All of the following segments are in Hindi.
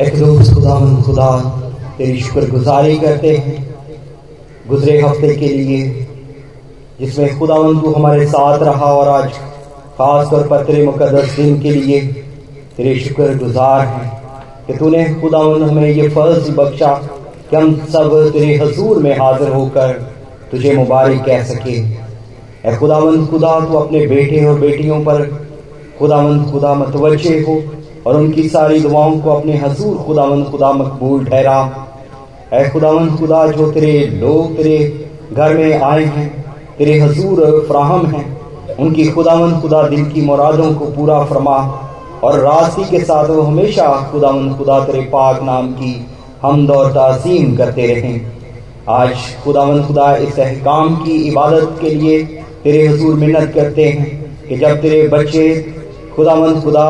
एक दोस्त खुदावन खुदा तेरी शुक्रगुजारी करते हैं। गुजरे हफ़्ते के लिए, जिसमें खुदावन तू हमारे साथ रहा और आज खास तौर पर तेरे मुकदस दिन के लिए तेरे शुक्र गुजार हैं कि तूने खुदावन हमें ये फ़र्ज़ बख्शा कि हम सब तेरे हजूर में हाजिर होकर तुझे मुबारक कह सके। ए खुदावंद खुदा, तू अपने बेटे और बेटियों पर खुदावंद खुदा मतवजे हो। और उनकी सारी दुआओं को अपने हजूर खुदावंद खुदा मकबूल ठहरा। ए खुदावंद खुदा, जो तेरे लोग तेरे घर में आए हैं, तेरे हजूर फ्राहम हैं, उनकी खुदावंद खुदा दिल की मुरादों को पूरा फरमा और रास्ती के साथ वो हमेशा खुदावंद खुदा तेरे पाक नाम की हम और तजीम करते रहें। आज खुदावंद खुदा इस अहकाम की इबादत के लिए तेरे हजूर मिन्नत करते हैं कि जब तेरे बच्चे खुदावंद खुदा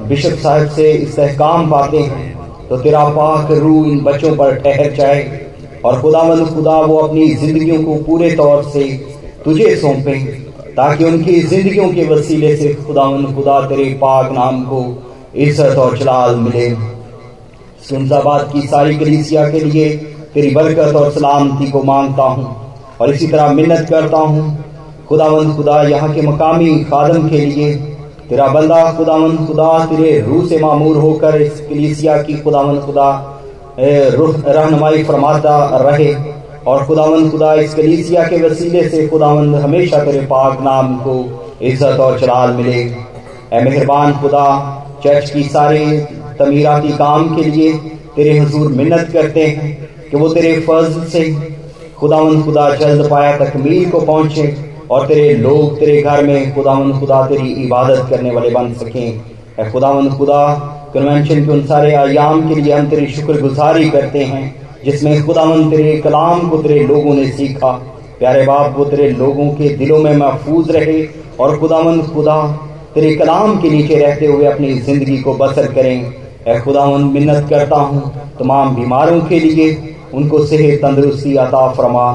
बिशप साहब से इस्तेकाम पाते हैं तो तेरा पाक रू इन बच्चों पर ठहर जाए और खुदावंद खुदा वो अपनी जिंदगियों को पूरे तौर से तुझे सौंपे, ताकि उनकी जिंदगियों के वसीले से खुदावंद खुदा तेरे पाक नाम को इज़्ज़त और जलाल मिले। सुनजाबाद की सारी कलीसिया के लिए, तेरी बरकत और सलामती को माँगता हूँ और इसी तरह मिन्नत करता हूँ। खुदावंद खुदा यहाँ के मकामी खादम के लिए तेरा बंदा खुदावंद खुदा तेरे रूह से मामूर होकर इस कलीसिया की खुदावंद खुदा रहनुमाई फरमाता रहे। और खुदावंद खुदा इस कलीसिया के वसीले से खुदावंद हमेशा तेरे पाक नाम को इज़्ज़त और चलाल मिले। ए, मेहरबान खुदा, चर्च की सारे तमीराती काम के लिए तेरे हजूर मिन्नत करते हैं कि वो तेरे फ़र्ज़ से खुदावंद खुदा जल्द पाया तकमील को पहुँचे। और तेरे लोग तेरे घर में खुदावंद खुदा तेरी इबादत करने वाले बन सकें। खुदावंद खुदा कन्वेंशन के उन सारे आयाम के लिए हम तेरी शुक्रगुजारी करते हैं, जिसमें खुदावंद तेरे कलाम को तेरे लोगों ने सीखा। प्यारे बाप, वो तेरे लोगों के दिलों में महफूज रहे और खुदावंद खुदा, तेरे कलाम के नीचे रहते हुए अपनी ज़िंदगी को बसर करें। ए खुदावंद, मिन्नत करता हूँ तमाम बीमारों के लिए, उनको सेहत तंदुरुस्ती अता फरमा।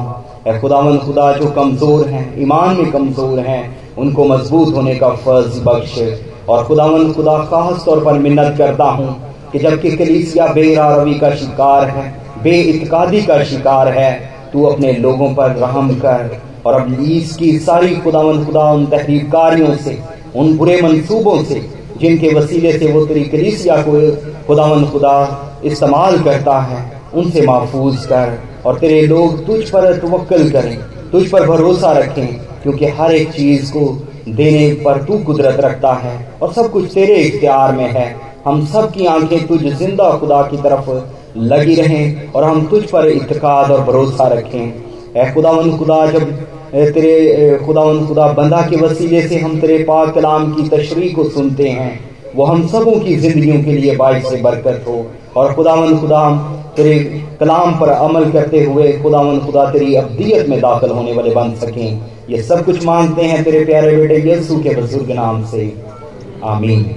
ए खुदावन खुदा जो कमज़ोर हैं, ईमान में कमज़ोर हैं, उनको मज़बूत होने का फ़र्ज़ बख्श। और खुदावन खुदा खास तौर पर मिन्नत करता हूँ कि जबकि कलीसिया बेरा का शिकार है, बेइतकादी का शिकार है, तू अपने लोगों पर रहम कर। और अब लीस की सारी खुदावन खुदा उन तहरीकारियों से, उन बुरे मंसूबों से, जिनके वसीले से वो तेरी कलीसिया को खुदावन खुदा इस्तेमाल करता है उनसे महफूज कर और तेरे लोग तुझ पर तवक्ल करें, तुझ पर भरोसा रखें, क्योंकि हर एक चीज़ को देने पर तू कुदरत रखता है और सब कुछ तेरे इख्तियार में है। हम सब की आँखें तुझ ज़िंदा खुदा की तरफ़ लगी रहें और हम तुझ पर इतकाद और भरोसा रखें। ए खुदावन खुदा, जब तेरे खुदावन खुदा, बंदा के वसीले से हम तेरे पाक कलाम की तशरी को सुनते हैं, वो हम सबों की जिंदगियों के लिए बाइश से बरकत हो। और खुदावन खुदा तेरे कलाम पर अमल करते हुए, खुदावन खुदा, तेरी अब्दियत में दाखिल होने वाले बन सकें। ये सब कुछ मांगते हैं तेरे प्यारे बेटे यीशु के बुज़ुर्ग नाम से। आमीन।